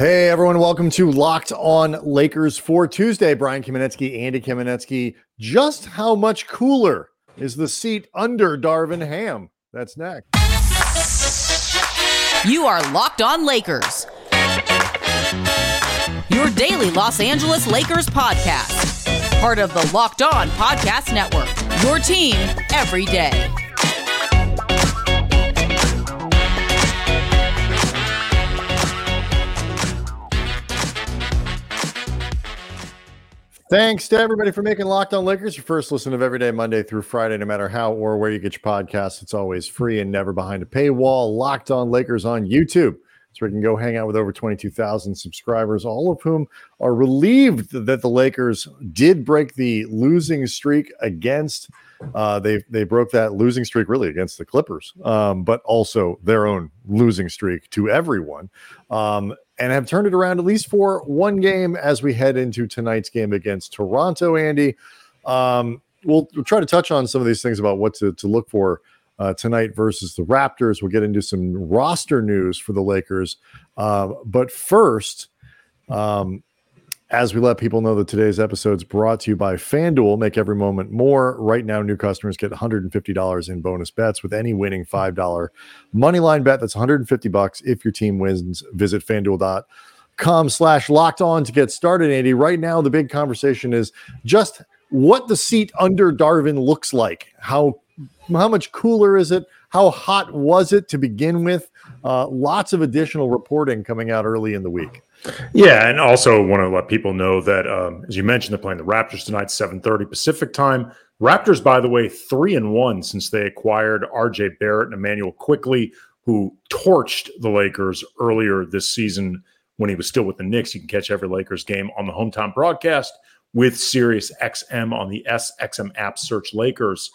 Hey everyone, welcome to Locked On Lakers for Tuesday. Brian Kamenetsky, Andy Kamenetsky. Just how much cooler is the seat under Darvin Ham? That's next. You are Locked On Lakers. Your daily Los Angeles Lakers podcast. Part of the Locked On Podcast Network. Your team every day. Thanks to everybody for making Locked On Lakers your first listen of every day, Monday through Friday, no matter how or where you get your podcast. It's always free and never behind a paywall. Locked On Lakers on YouTube. So we can go hang out with over 22,000 subscribers, all of whom are relieved that the Lakers did break the losing streak against. Uh, they they broke that losing streak really against the Clippers, um, but also their own losing streak to everyone. Um, and have turned it around at least for one game as we head into tonight's game against Toronto. Andy, um, we'll, we'll, try to touch on some of these things about what to, to look for uh, tonight versus the Raptors. We'll get into some roster news for the Lakers. Uh, but first, um, as we let people know that today's episode is brought to you by FanDuel, make every moment more. Right now, new customers get $150 in bonus bets with any winning $5 money line bet. That's 150 bucks if your team wins. Visit fanduel.com slash locked on to get started, Andy. Right now, the big conversation is just what the seat under Darvin looks like. How how much cooler is it? How hot was it to begin with? Uh, lots of additional reporting coming out early in the week. Yeah, and also want to let people know that um, as you mentioned, they're playing the Raptors tonight, seven thirty Pacific time. Raptors, by the way, three and one since they acquired R.J. Barrett and Immanuel Quickley, who torched the Lakers earlier this season when he was still with the Knicks. You can catch every Lakers game on the hometown broadcast with Sirius XM on the SXM app. Search Lakers.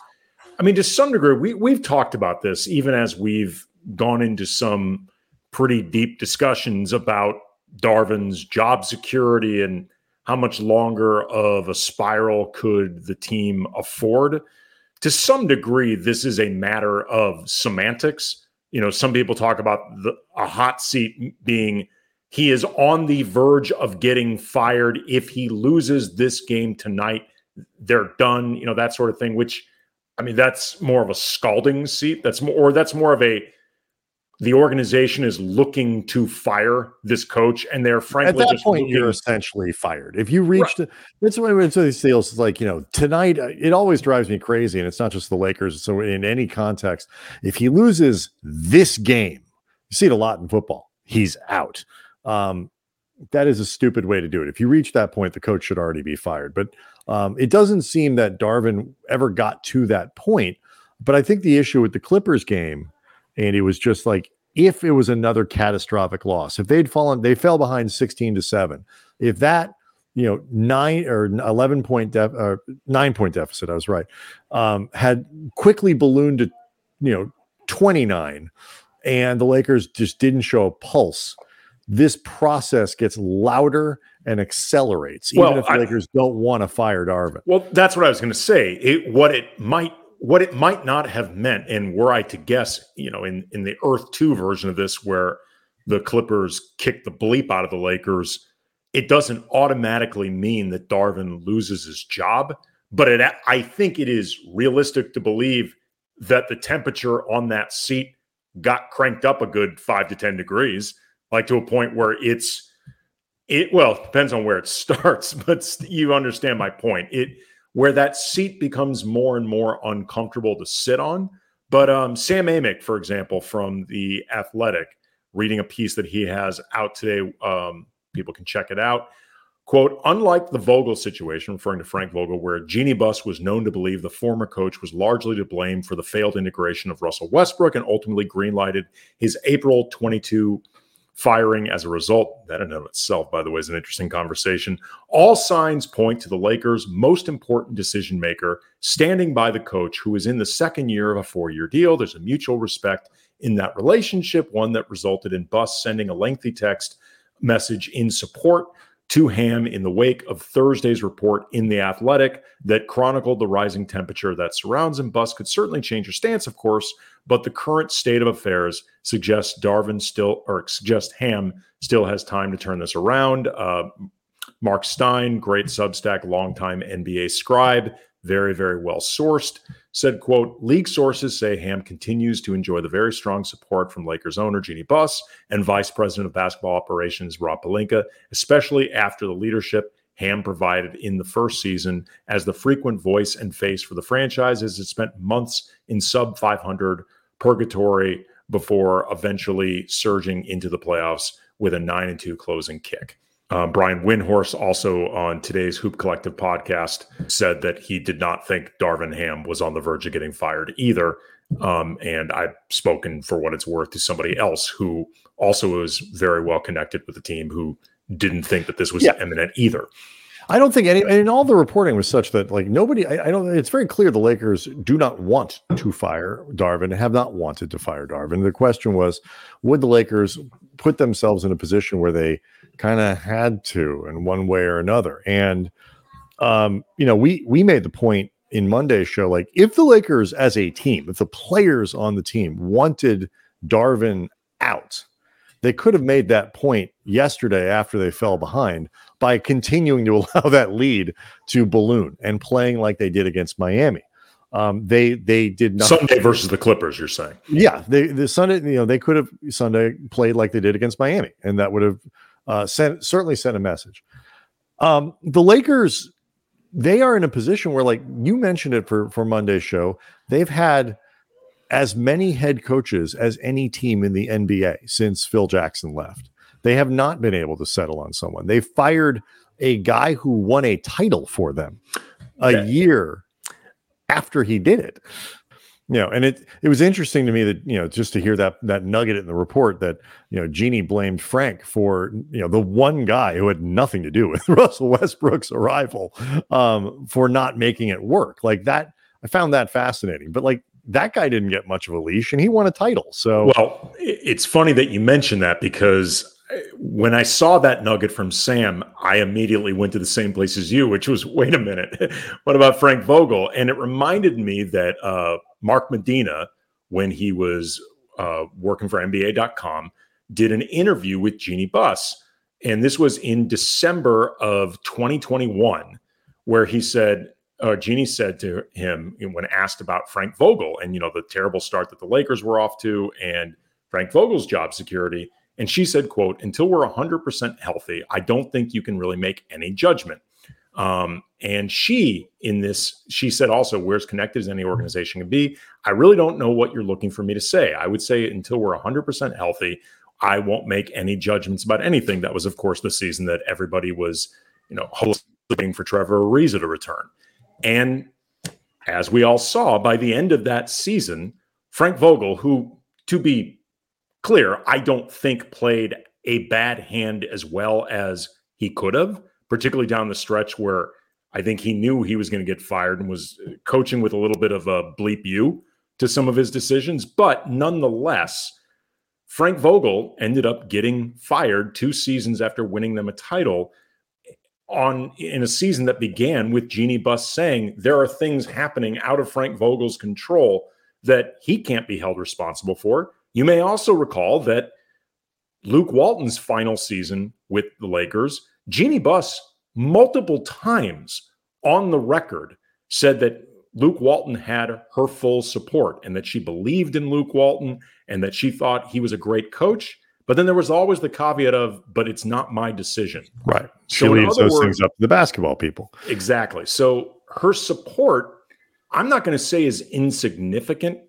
I mean, to some degree, we we've talked about this even as we've gone into some pretty deep discussions about Darvin's job security and how much longer of a spiral could the team afford? To some degree, this is a matter of semantics. You know, some people talk about the, a hot seat being he is on the verge of getting fired. If he loses this game tonight, they're done, you know, that sort of thing, which I mean, that's more of a scalding seat. That's more, or that's more of a the organization is looking to fire this coach, and they're frankly at that point looking... you're essentially fired. If you reach right. that's why it's these deals. It's like you know tonight. Uh, it always drives me crazy, and it's not just the Lakers. So in any context, if he loses this game, you see it a lot in football. He's out. Um, that is a stupid way to do it. If you reach that point, the coach should already be fired. But um, it doesn't seem that Darvin ever got to that point. But I think the issue with the Clippers game and it was just like if it was another catastrophic loss, if they'd fallen, they fell behind 16 to 7. If that, you know, nine or 11 point, def, or nine point deficit, I was right, um, had quickly ballooned to, you know, 29, and the Lakers just didn't show a pulse, this process gets louder and accelerates, even well, if the I, Lakers don't want to fire Darvin. Well, that's what I was going to say. It, what it might what it might not have meant, and were I to guess, you know, in in the Earth Two version of this, where the Clippers kick the bleep out of the Lakers, it doesn't automatically mean that Darvin loses his job. But it, I think it is realistic to believe that the temperature on that seat got cranked up a good five to ten degrees, like to a point where it's it. Well, depends on where it starts, but you understand my point. It where that seat becomes more and more uncomfortable to sit on. But um, Sam Amick, for example, from The Athletic, reading a piece that he has out today, um, people can check it out. Quote, unlike the Vogel situation, referring to Frank Vogel, where Jeanie Buss was known to believe the former coach was largely to blame for the failed integration of Russell Westbrook and ultimately greenlighted his April 22 firing as a result. That in and of itself, by the way, is an interesting conversation. All signs point to the Lakers' most important decision maker standing by the coach who is in the second year of a four year deal. There's a mutual respect in that relationship, one that resulted in Buss sending a lengthy text message in support to Ham in the wake of Thursday's report in The Athletic that chronicled the rising temperature that surrounds him. Buss could certainly change your stance, of course, but the current state of affairs suggests Darvin still, or suggests Ham still has time to turn this around. Uh, Mark Stein, great Substack, longtime NBA scribe, very, very well sourced, said, quote, league sources say Ham continues to enjoy the very strong support from Lakers owner Jeanie Buss and vice president of basketball operations Rob Pelinka, especially after the leadership Ham provided in the first season as the frequent voice and face for the franchise as it spent months in sub 500 purgatory before eventually surging into the playoffs with a 9 and 2 closing kick. Um, Brian Windhorst also on today's Hoop Collective podcast said that he did not think Darvin Ham was on the verge of getting fired either. Um, and I've spoken for what it's worth to somebody else who also was very well connected with the team who didn't think that this was yeah. imminent either. I don't think any, and all the reporting was such that like nobody, I, I, don't, it's very clear the Lakers do not want to fire Darvin, have not wanted to fire Darvin. The question was, would the Lakers put themselves in a position where they kind of had to in one way or another? And, um, you know, we, we made the point in Monday's show, like if the Lakers as a team, if the players on the team wanted Darvin out, they could have made that point yesterday after they fell behind by continuing to allow that lead to balloon and playing like they did against Miami. Um, they they did not Sunday versus the Clippers. You're saying, yeah, they the Sunday you know they could have Sunday played like they did against Miami, and that would have uh, sent certainly sent a message. Um, the Lakers, they are in a position where, like you mentioned it for for Monday's show, they've had as many head coaches as any team in the NBA since Phil Jackson left. They have not been able to settle on someone. They fired a guy who won a title for them a yeah. year after he did it. You know, and it it was interesting to me that you know just to hear that that nugget in the report that you know Jeanie blamed Frank for you know the one guy who had nothing to do with Russell Westbrook's arrival um, for not making it work like that. I found that fascinating, but like that guy didn't get much of a leash and he won a title. So well, it's funny that you mentioned that because when I saw that nugget from Sam, I immediately went to the same place as you, which was wait a minute, what about Frank Vogel? And it reminded me that uh, Mark Medina, when he was uh, working for NBA.com, did an interview with Jeanie Buss. And this was in December of 2021, where he said, uh, Jeanie said to him when asked about Frank Vogel and, you know, the terrible start that the Lakers were off to and Frank Vogel's job security and she said, quote, until we're 100% healthy, I don't think you can really make any judgment. Um, and she, in this, she said also, we're as connected as any organization can be. I really don't know what you're looking for me to say. I would say until we're 100% healthy, I won't make any judgments about anything. That was, of course, the season that everybody was, you know, hoping for Trevor Ariza to return. And as we all saw, by the end of that season, Frank Vogel, who, to be clear, I don't think played a bad hand as well as he could have, particularly down the stretch where I think he knew he was going to get fired and was uh, coaching with a little bit of a bleep you to some of his decisions. But nonetheless, Frank Vogel ended up getting fired two seasons after winning them a title eh, on in a season that began with Jeanie Buss saying there are things happening out of Frank Vogel's control that he can't be held responsible for. You may also recall that Luke Walton's final season with the Lakers, Jeanie Buss multiple times on the record said that Luke Walton had her full support and that she believed in Luke Walton and that she thought he was a great coach. But then there was always the caveat of, but it's not my decision. Right. She so leaves those words, things up to the basketball people. Exactly. So her support, I'm not going to say is insignificant,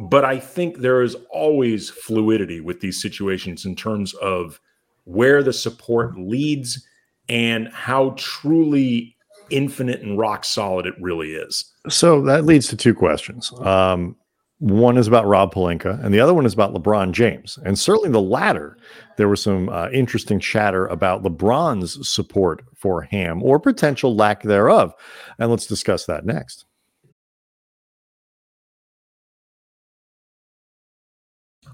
but I think there is always fluidity with these situations in terms of where the support leads and how truly infinite and rock solid it really is. So that leads to two questions. Um, one is about Rob Pelinka, and the other one is about LeBron James. And certainly the latter, there was some uh, interesting chatter about LeBron's support for Ham or potential lack thereof. And let's discuss that next.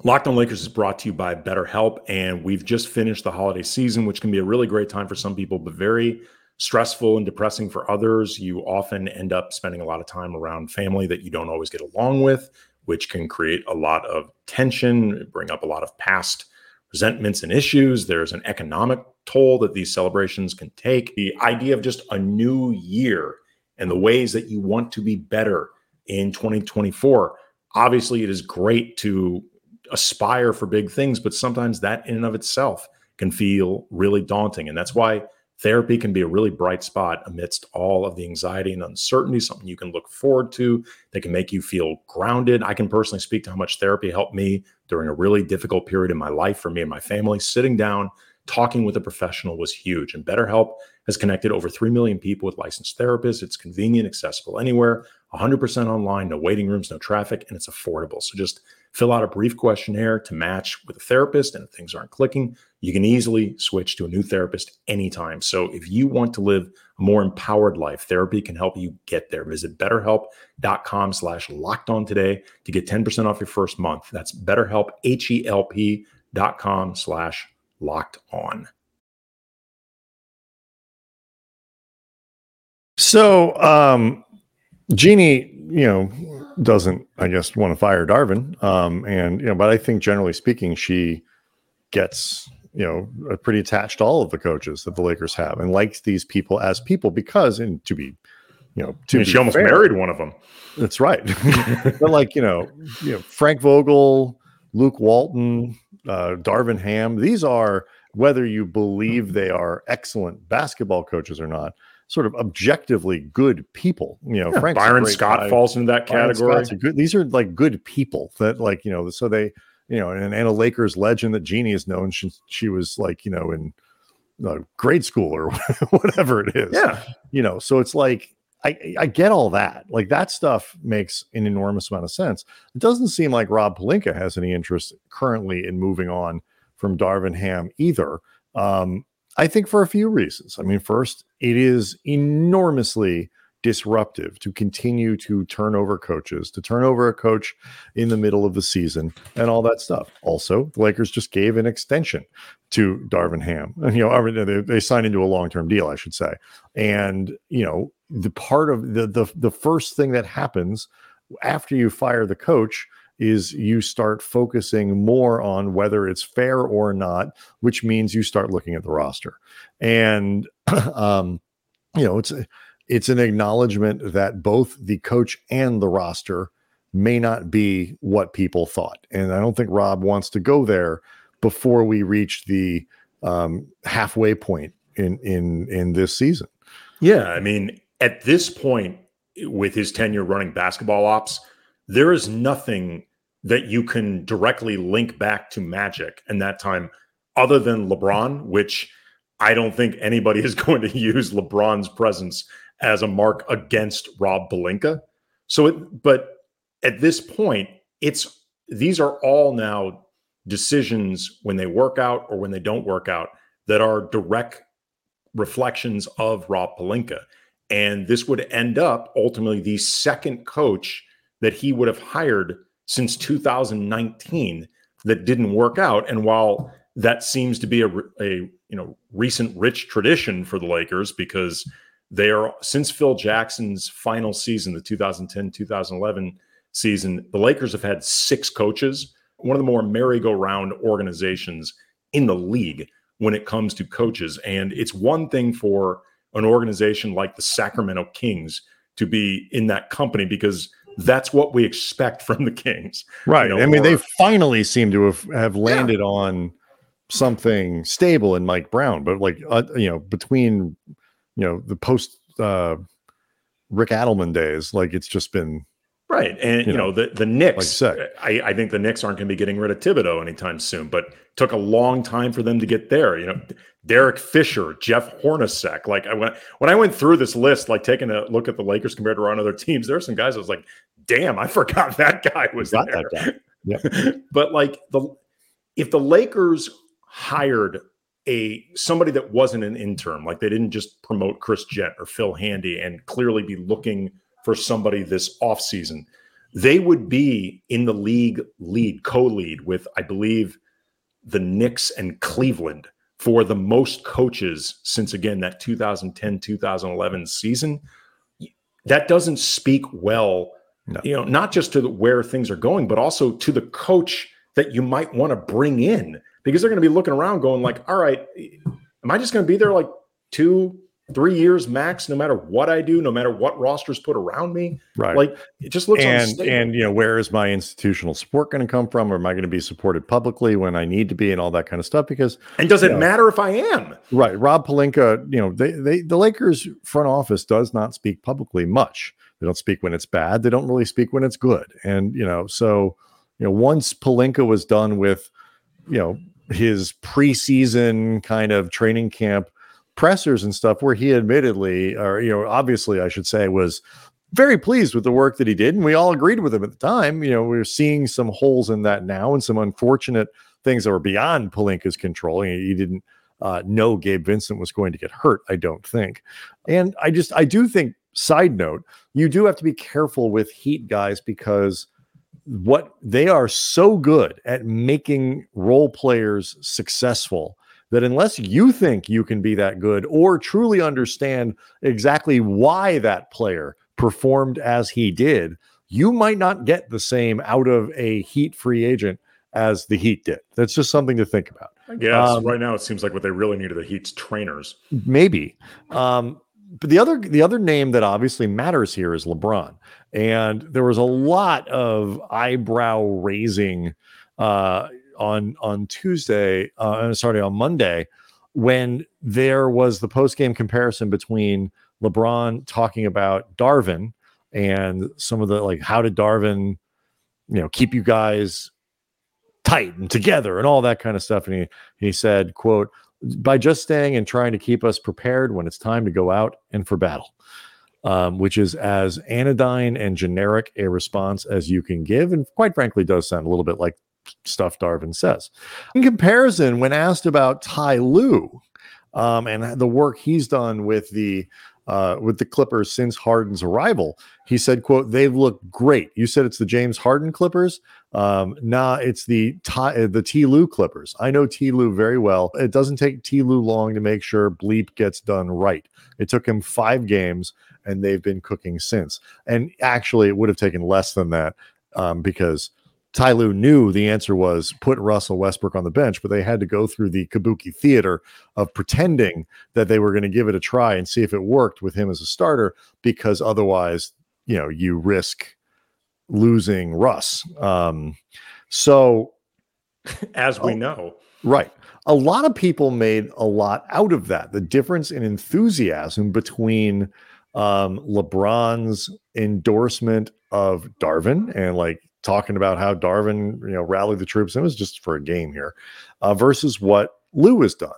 Locked on Lakers is brought to you by BetterHelp, and we've just finished the holiday season, which can be a really great time for some people, but very stressful and depressing for others. You often end up spending a lot of time around family that you don't always get along with, which can create a lot of tension, bring up a lot of past resentments and issues. There's an economic toll that these celebrations can take. The idea of just a new year and the ways that you want to be better in 2024. Obviously, it is great to aspire for big things, but sometimes that in and of itself can feel really daunting. And that's why therapy can be a really bright spot amidst all of the anxiety and uncertainty, something you can look forward to that can make you feel grounded. I can personally speak to how much therapy helped me during a really difficult period in my life for me and my family. Sitting down, talking with a professional was huge. And BetterHelp has connected over 3 million people with licensed therapists. It's convenient, accessible anywhere, 100% online, no waiting rooms, no traffic, and it's affordable. So just fill out a brief questionnaire to match with a therapist. And if things aren't clicking, you can easily switch to a new therapist anytime. So if you want to live a more empowered life, therapy can help you get there. Visit betterhelp.com slash locked on today to get 10% off your first month. That's betterhelp, com slash locked on. So, um, Jeanie, you know, doesn't, I guess, want to fire Darvin. Um, and, you know, but I think generally speaking, she gets, you know, pretty attached to all of the coaches that the Lakers have and likes these people as people because, and to be, you know, to she almost fair, married one of them. That's right. but like, you know, you know, Frank Vogel, Luke Walton, uh, Darvin Ham, these are, whether you believe they are excellent basketball coaches or not, sort of objectively good people. You know, yeah, Byron Scott guy. falls into that category. Good, these are like good people that like, you know, so they, you know, and, and a Lakers legend that Jeanie is known. She, she was like, you know, in uh, grade school or whatever it is. Yeah. You know, so it's like, I, I get all that. Like that stuff makes an enormous amount of sense. It doesn't seem like Rob Pelinka has any interest currently in moving on from Darvin Ham either. Um, I think for a few reasons. I mean, first, it is enormously disruptive to continue to turn over coaches, to turn over a coach in the middle of the season and all that stuff. Also, the Lakers just gave an extension to Darvin Ham. You know, they, they signed into a long-term deal, I should say. And, you know, the part of the the the first thing that happens after you fire the coach is you start focusing more on whether it's fair or not, which means you start looking at the roster. And um, you know, it's it's an acknowledgement that both the coach and the roster may not be what people thought. And I don't think Rob wants to go there before we reach the um, halfway point in in in this season. Yeah, I mean, at this point with his tenure running basketball ops, there is nothing that you can directly link back to Magic and that time other than LeBron, which I don't think anybody is going to use LeBron's presence as a mark against Rob Pelinka. So, it, but at this point, it's these are all now decisions when they work out or when they don't work out that are direct reflections of Rob Pelinka. And this would end up ultimately the second coach that he would have hired since 2019 that didn't work out. And while that seems to be a, a you know recent rich tradition for the Lakers because they are since Phil Jackson's final season, the 2010-2011 season, the Lakers have had six coaches, one of the more merry-go-round organizations in the league when it comes to coaches. And it's one thing for an organization like the Sacramento Kings to be in that company because that's what we expect from the Kings. Right. You know, I mean, or, they finally seem to have, have landed yeah. on something stable in Mike Brown, but like, uh, you know, between, you know, the post uh, Rick Adelman days, like it's just been Right. And, you, you know, know, the, the Knicks, like I, I think the Knicks aren't going to be getting rid of Thibodeau anytime soon, but took a long time for them to get there. You know, Derek Fisher, Jeff Hornacek. Like I went, when I went through this list, like taking a look at the Lakers compared to our other teams, there are some guys I was like, damn, I forgot that guy was there. That guy. Yep. but like the, if the Lakers hired a somebody that wasn't an intern, like they didn't just promote Chris Jent or Phil Handy and clearly be looking – for somebody this offseason, they would be in the league lead, co-lead with, I believe, the Knicks and Cleveland for the most coaches since again that 2010 2011 season that doesn't speak well no. you know not just to the, where things are going but also to the coach that you might want to bring in because they're going to be looking around going like all right am i just going to be there like two three years max, no matter what I do, no matter what rosters put around me. Right. Like it just looks and unstable. and you know where is my institutional support going to come from? Or am I going to be supported publicly when I need to be, and all that kind of stuff? Because and does it know, matter if I am? Right. Rob Pelinka, you know, they they the Lakers front office does not speak publicly much. They don't speak when it's bad. They don't really speak when it's good. And you know, so you know, once Pelinka was done with, you know, his preseason kind of training camp pressers and stuff where he admittedly, or you know, obviously, I should say, was very pleased with the work that he did, and we all agreed with him at the time. You know, we're seeing some holes in that now, and some unfortunate things that were beyond Pelinka's control. He didn't uh, know Gabe Vincent was going to get hurt. I don't think, and I just I do think. Side note: You do have to be careful with Heat guys because what they are so good at making role players successful that unless you think you can be that good or truly understand exactly why that player performed as he did, you might not get the same out of a Heat free agent as the Heat did. That's just something to think about. Yeah, um, right now it seems like what they really need are the Heat's trainers. Maybe. Um, but the other the other name that obviously matters here is LeBron, and there was a lot of eyebrow raising uh, on on Tuesday, uh, sorry, on Monday, when there was the post game comparison between LeBron talking about Darvin and some of the like, how did Darvin, you know, keep you guys tight and together and all that kind of stuff. And he he said, "quote By just staying and trying to keep us prepared when it's time to go out and for battle." Um, which is as anodyne and generic a response as you can give, and quite frankly, does sound a little bit like stuff Darvin says. In comparison, when asked about Ty Lue um, and the work he's done with the uh, with the Clippers since Harden's arrival, he said, "quote They've looked great." You said it's the James Harden Clippers. Um, nah, it's the Ty, the Ty Lue Clippers. I know Ty Lue very well. It doesn't take Ty Lue long to make sure Bleep gets done right. It took him five games, and they've been cooking since. And actually, it would have taken less than that um, because Ty Lue knew the answer was put Russell Westbrook on the bench, but they had to go through the kabuki theater of pretending that they were going to give it a try and see if it worked with him as a starter, because otherwise, you know, you risk losing Russ. Um, so, as we oh, know, right. A lot of people made a lot out of that. The difference in enthusiasm between um, LeBron's endorsement of Darvin and like talking about how Darvin, you know, rallied the troops. It was just for a game here, uh, versus what Lue has done.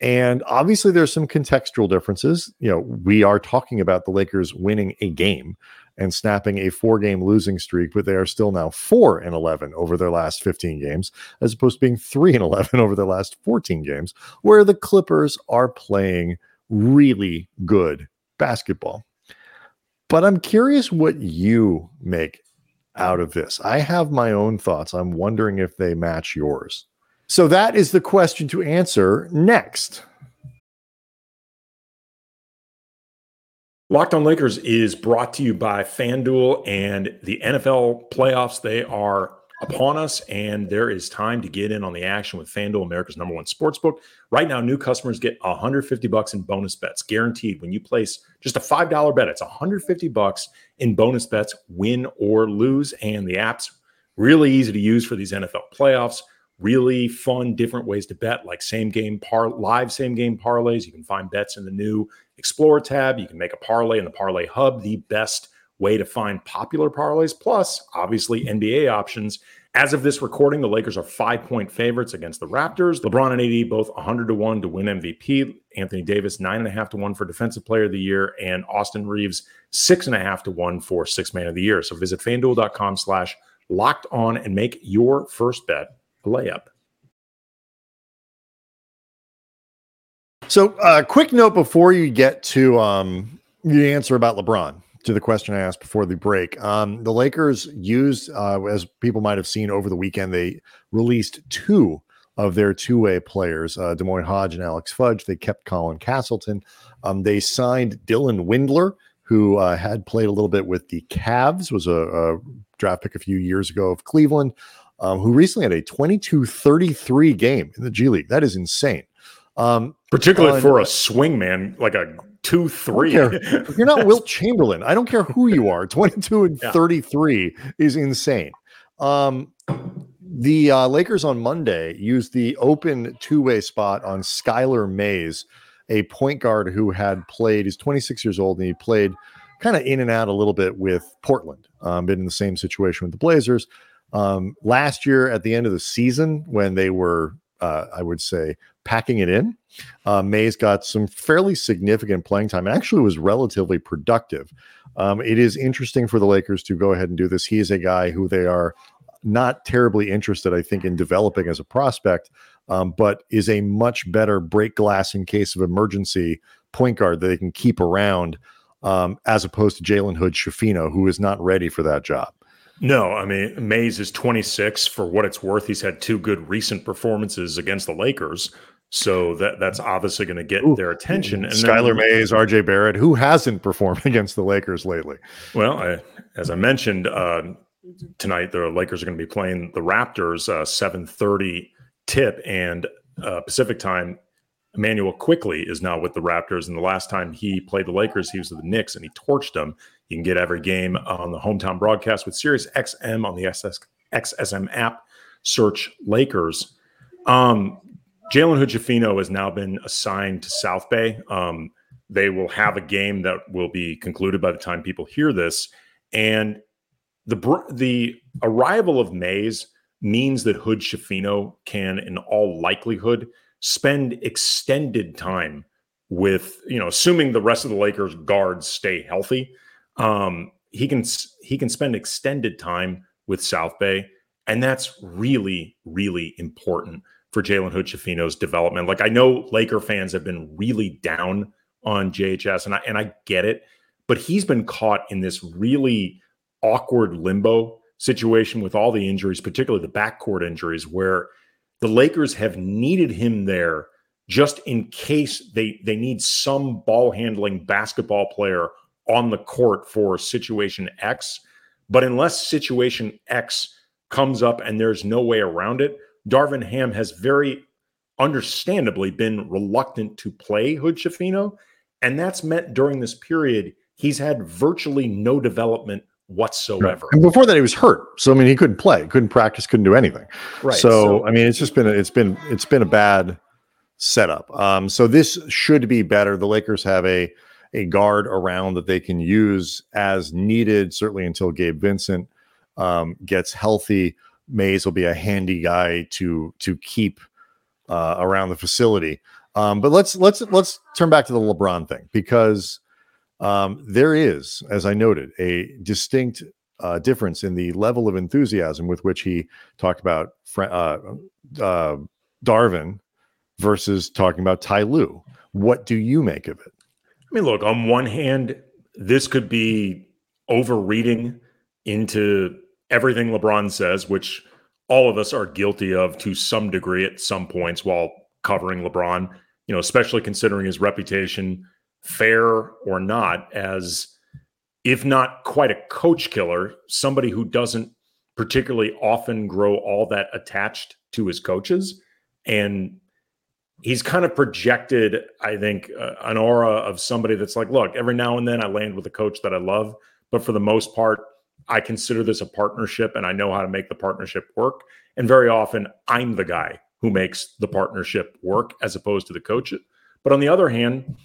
And obviously, there's some contextual differences. You know, we are talking about the Lakers winning a game and snapping a four game losing streak, but they are still now four and 11 over their last 15 games, as opposed to being three and 11 over their last 14 games, where the Clippers are playing really good basketball. But I'm curious what you make out of this? I have my own thoughts. I'm wondering if they match yours. So that is the question to answer next. Locked on Lakers is brought to you by FanDuel and the NFL playoffs. They are upon us, and there is time to get in on the action with FanDuel, America's number one sports book. Right now, new customers get 150 bucks in bonus bets, guaranteed. When you place just a five dollar bet, it's 150 bucks in bonus bets, win or lose. And the app's really easy to use for these NFL playoffs. Really fun, different ways to bet, like same game par live same game parlays. You can find bets in the new Explore tab. You can make a parlay in the Parlay Hub, the best way to find popular parlays, plus obviously NBA options. As of this recording, the Lakers are five point favorites against the Raptors. LeBron and AD both 100 to 1 to win MVP. Anthony Davis, nine and a half to 1 for Defensive Player of the Year. And Austin a half to 1 for Six Man of the Year. So visit fanduel.com slash locked on and make your first bet a layup. So, uh, quick note before you get to um, the answer about LeBron to the question I asked before the break. Um, the Lakers used, uh, as people might have seen over the weekend, they released two of their two-way players, uh, D'Moi Hodge and Alex Fudge. They kept Colin Castleton. Um, they signed Dylan Windler, who uh, had played a little bit with the Cavs, was a, a draft pick a few years ago of Cleveland, um, who recently had a 22-33 game in the G League. That is insane. Um, Particularly for a swing man, like a two three. You're not Wilt Chamberlain. I don't care who you are. 22 and yeah. 33 is insane. Um, the uh, Lakers on Monday used the open two way spot on Skylar Mays, a point guard who had played, he's 26 years old, and he played kind of in and out a little bit with Portland, um, been in the same situation with the Blazers. Um, last year at the end of the season, when they were, uh, I would say, packing it in, uh, Mays got some fairly significant playing time. Actually, was relatively productive. Um, it is interesting for the Lakers to go ahead and do this. He is a guy who they are not terribly interested, I think, in developing as a prospect, um, but is a much better break glass in case of emergency point guard that they can keep around, um, as opposed to Jalen Hood Schifino, who is not ready for that job. No, I mean Mays is 26. For what it's worth, he's had two good recent performances against the Lakers. So that that's obviously going to get Ooh, their attention. And Skylar then, Mays, RJ Barrett, who hasn't performed against the Lakers lately? Well, I, as I mentioned uh, tonight, the Lakers are going to be playing the Raptors uh, 7:30 tip and uh, Pacific time. Immanuel Quickley is now with the Raptors, and the last time he played the Lakers, he was with the Knicks, and he torched them. You can get every game on the hometown broadcast with Sirius XM on the SS, XSM app. Search Lakers. Um, Jalen Schifino has now been assigned to South Bay. Um, they will have a game that will be concluded by the time people hear this, and the the arrival of Mays means that Hood Schifino can, in all likelihood, spend extended time with you know, assuming the rest of the Lakers guards stay healthy. Um, he can he can spend extended time with South Bay, and that's really really important for Jalen Hood development. Like I know Laker fans have been really down on JHS, and I and I get it, but he's been caught in this really awkward limbo situation with all the injuries, particularly the backcourt injuries, where the Lakers have needed him there just in case they they need some ball handling basketball player on the court for situation X. But unless situation X comes up and there's no way around it, Darvin Ham has very understandably been reluctant to play Hood Schifino. And that's meant during this period, he's had virtually no development whatsoever. Right. And before that, he was hurt. So I mean, he couldn't play, couldn't practice, couldn't do anything. Right. So, so I mean, it's just been a, it's been it's been a bad setup. Um, so this should be better. The Lakers have a a guard around that they can use as needed, certainly until Gabe Vincent um, gets healthy. Mays will be a handy guy to to keep uh, around the facility. Um, but let's let's let's turn back to the LeBron thing because um, there is, as I noted, a distinct uh, difference in the level of enthusiasm with which he talked about uh, uh, Darvin versus talking about Ty Lue. What do you make of it? I mean, look, on one hand, this could be overreading into everything LeBron says, which all of us are guilty of to some degree at some points while covering LeBron, you know, especially considering his reputation, fair or not, as if not quite a coach killer, somebody who doesn't particularly often grow all that attached to his coaches. And he's kind of projected, I think, uh, an aura of somebody that's like, look, every now and then I land with a coach that I love, but for the most part, I consider this a partnership and I know how to make the partnership work. And very often, I'm the guy who makes the partnership work as opposed to the coach. But on the other hand,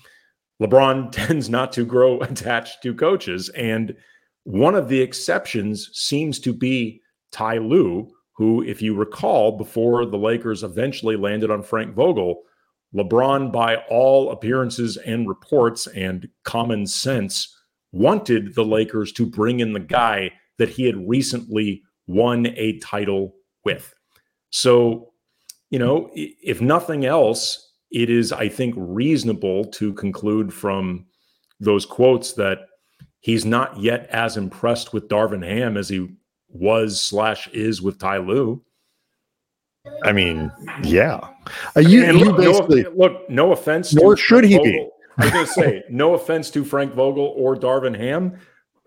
LeBron tends not to grow attached to coaches. And one of the exceptions seems to be Ty Lue, who, if you recall, before the Lakers eventually landed on Frank Vogel, LeBron, by all appearances and reports and common sense, wanted the Lakers to bring in the guy that he had recently won a title with. So, you know, if nothing else, it is, I think, reasonable to conclude from those quotes that he's not yet as impressed with Darvin Ham as he was slash is with Ty Lue. I mean, yeah. Uh, you, And you look, basically no, look, no offense. Nor to should Frank he be. I was going to say, no offense to Frank Vogel or Darvin Ham.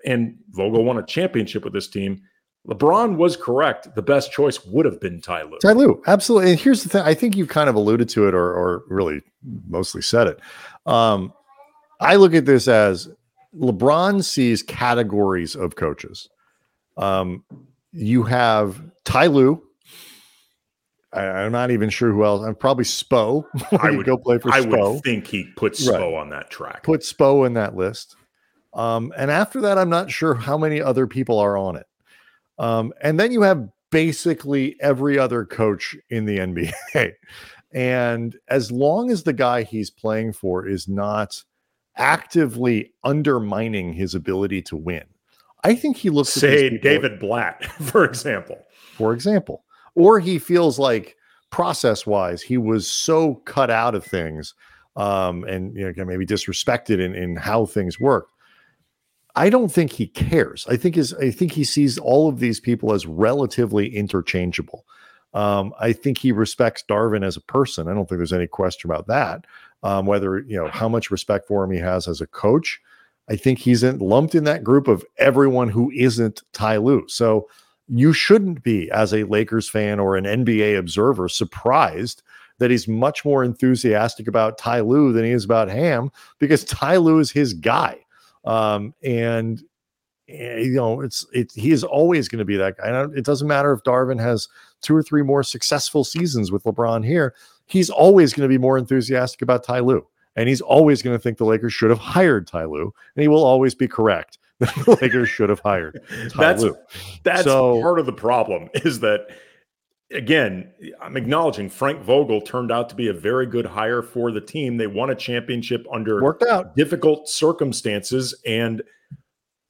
And Vogel won a championship with this team. LeBron was correct. The best choice would have been Ty Lue. Ty Lue, absolutely. And here's the thing: I think you kind of alluded to it, or, or really mostly said it. Um, I look at this as LeBron sees categories of coaches. Um, you have Ty Lue. I, am not even sure who else. I'm probably Spo. I He'd go play for I Spo. would think he put Right. Spo on that track. Put Spo in that list. Um, and after that, I'm not sure how many other people are on it. Um, and then you have basically every other coach in the NBA. And as long as the guy he's playing for is not actively undermining his ability to win, I think he looks Say David Blatt, for example. for example, or he feels like process wise he was so cut out of things um, and you know maybe disrespected in, in how things work. I don't think he cares. I think is I think he sees all of these people as relatively interchangeable. Um, I think he respects Darvin as a person. I don't think there's any question about that. Um, whether you know how much respect for him he has as a coach, I think he's in, lumped in that group of everyone who isn't Ty Lue. So you shouldn't be, as a Lakers fan or an NBA observer, surprised that he's much more enthusiastic about Ty Lue than he is about Ham because Ty Lue is his guy. Um, and eh, you know, it's it. He is always going to be that guy. Don't- It doesn't matter if Darvin has two or three more successful seasons with LeBron here. He's always going to be more enthusiastic about Ty Lue, and he's always going to think the Lakers should have hired Ty Lue, and he will always be correct that the Lakers should have hired Ty That's Lue. that's So- part of the problem is that again, I'm acknowledging Frank Vogel turned out to be a very good hire for the team. They won a championship under Worked out. difficult circumstances and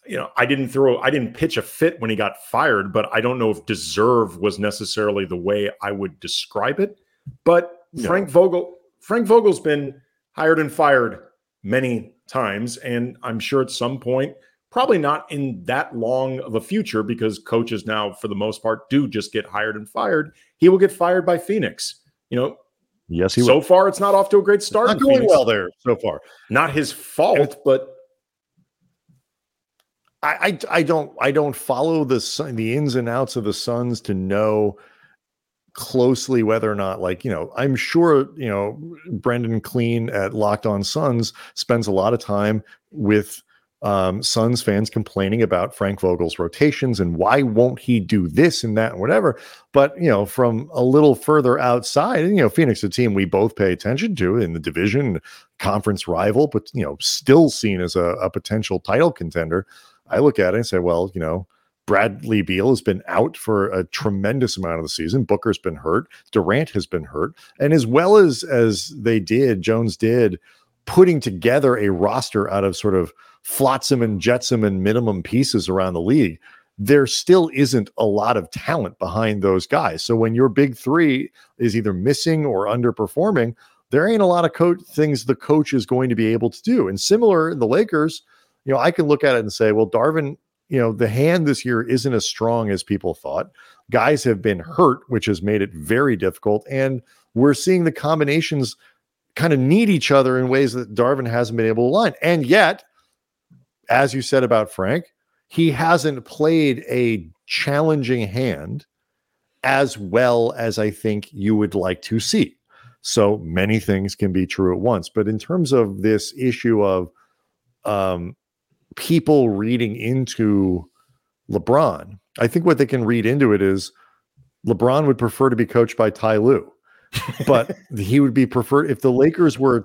you know, I didn't throw I didn't pitch a fit when he got fired, but I don't know if deserve was necessarily the way I would describe it. But No. Frank Vogel Frank Vogel's been hired and fired many times and I'm sure at some point probably not in that long of a future because coaches now for the most part do just get hired and fired. He will get fired by Phoenix. You know, Yes, he so will. far it's not off to a great start. Not going well there so far. Not his fault, but I, I I don't I don't follow the Sun- the ins and outs of the Suns to know closely whether or not like you know I'm sure you know Brendan Clean at Locked On Suns spends a lot of time with um, Suns fans complaining about Frank Vogel's rotations and why won't he do this and that and whatever. But you know, from a little further outside, you know, Phoenix, a team we both pay attention to in the division, conference rival, but you know, still seen as a, a potential title contender. I look at it and say, well, you know, Bradley Beal has been out for a tremendous amount of the season. Booker's been hurt. Durant has been hurt, and as well as as they did, Jones did, putting together a roster out of sort of flotsam and jetsam and minimum pieces around the league. There still isn't a lot of talent behind those guys. So when your big three is either missing or underperforming, there ain't a lot of coach things the coach is going to be able to do. And similar in the Lakers, you know, I can look at it and say, well, Darvin, you know, the hand this year isn't as strong as people thought. Guys have been hurt, which has made it very difficult. And we're seeing the combinations kind of need each other in ways that Darvin hasn't been able to line. And yet, as you said about Frank, he hasn't played a challenging hand as well as I think you would like to see. So many things can be true at once. But in terms of this issue of um, people reading into LeBron, I think what they can read into it is LeBron would prefer to be coached by Ty Lue, but he would be preferred if the Lakers were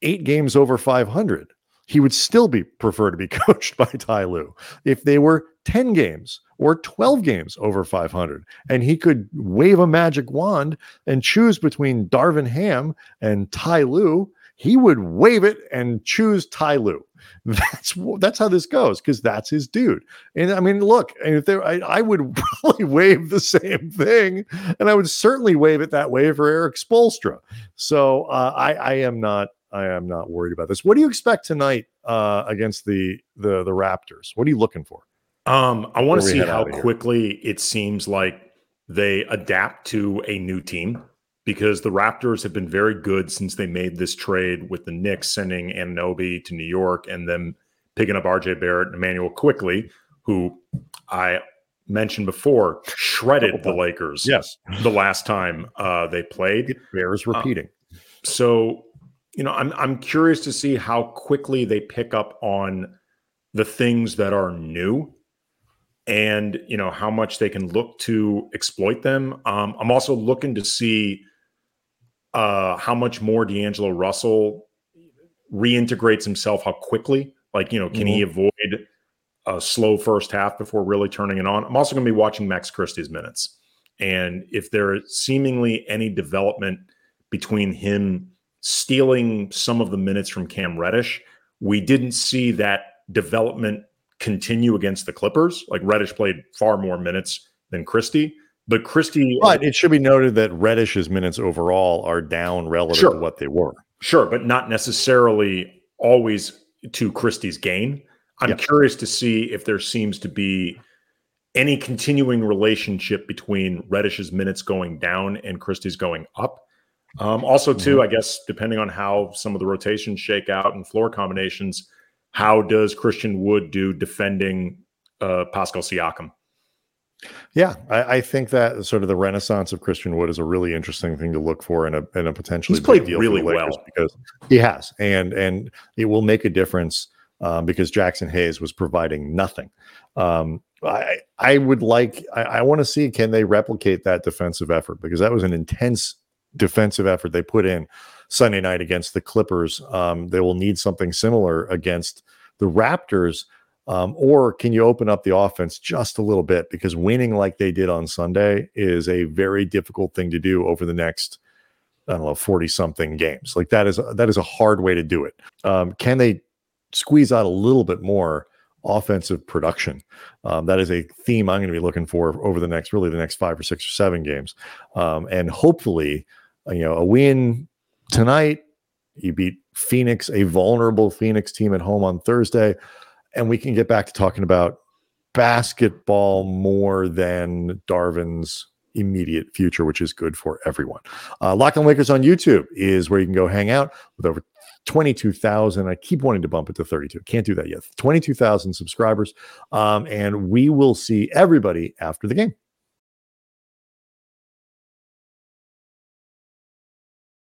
eight games over 500. He would still be prefer to be coached by Ty Lue if they were 10 games or 12 games over 500. And he could wave a magic wand and choose between Darvin Ham and Ty Lue. He would wave it and choose Ty Lue. That's that's how this goes because that's his dude. And I mean, look, if there, I, I would probably wave the same thing, and I would certainly wave it that way for Erik Spoelstra. So uh, I, I am not I am not worried about this. What do you expect tonight uh, against the the the Raptors? What are you looking for? Um, I want to see how quickly it seems like they adapt to a new team because the Raptors have been very good since they made this trade with the Knicks sending Anunoby to New York and then picking up RJ Barrett and Immanuel Quickley, who I mentioned before shredded the Lakers Yes, the last time uh, they played. bears repeating. So, you know, I'm I'm curious to see how quickly they pick up on the things that are new and you know how much they can look to exploit them. Um, I'm also looking to see uh, how much more D'Angelo Russell reintegrates himself, how quickly. Like, you know, can he avoid a slow first half before really turning it on? I'm also going to be watching Max Christie's minutes. And if there is seemingly any development between him stealing some of the minutes from Cam Reddish, we didn't see that development continue against the Clippers. Like Reddish played far more minutes than Christie, but Christie, But it should be noted that Reddish's minutes overall are down relative Sure. to what they were. sure, but not necessarily always to Christie's gain. I'm Yeah. curious to see if there seems to be any continuing relationship between Reddish's minutes going down and Christie's going up. Um, also, too, I guess depending on how some of the rotations shake out and floor combinations, how does Christian Wood do defending uh, Pascal Siakam? Yeah, I, I think that sort of the renaissance of Christian Wood is a really interesting thing to look for in a in a potentially He's played big deal for really well. because he has, and and it will make a difference um, because Jaxson Hayes was providing nothing. Um, I I would like I, I want to see can they replicate that defensive effort because that was an intense defensive effort they put in Sunday night against the Clippers. Um, they will need something similar against the Raptors. Um, or can you open up the offense just a little bit? Because winning like they did on Sunday is a very difficult thing to do over the next, I don't know, 40 something games. Like that is that is a hard way to do it. Um, can they squeeze out a little bit more offensive production? Um, that is a theme I'm going to be looking for over the next, really the next five or six or seven games. Um, and hopefully, uh, you know, a win tonight, you beat Phoenix, a vulnerable Phoenix team at home on Thursday and we can get back to talking about basketball more than Darvin's immediate future, which is good for everyone. Uh, Locked on Lakers on YouTube is where you can go hang out with over 22,000. I keep wanting to bump it to 32. Can't do that yet. 22,000 subscribers. Um, and we will see everybody after the game.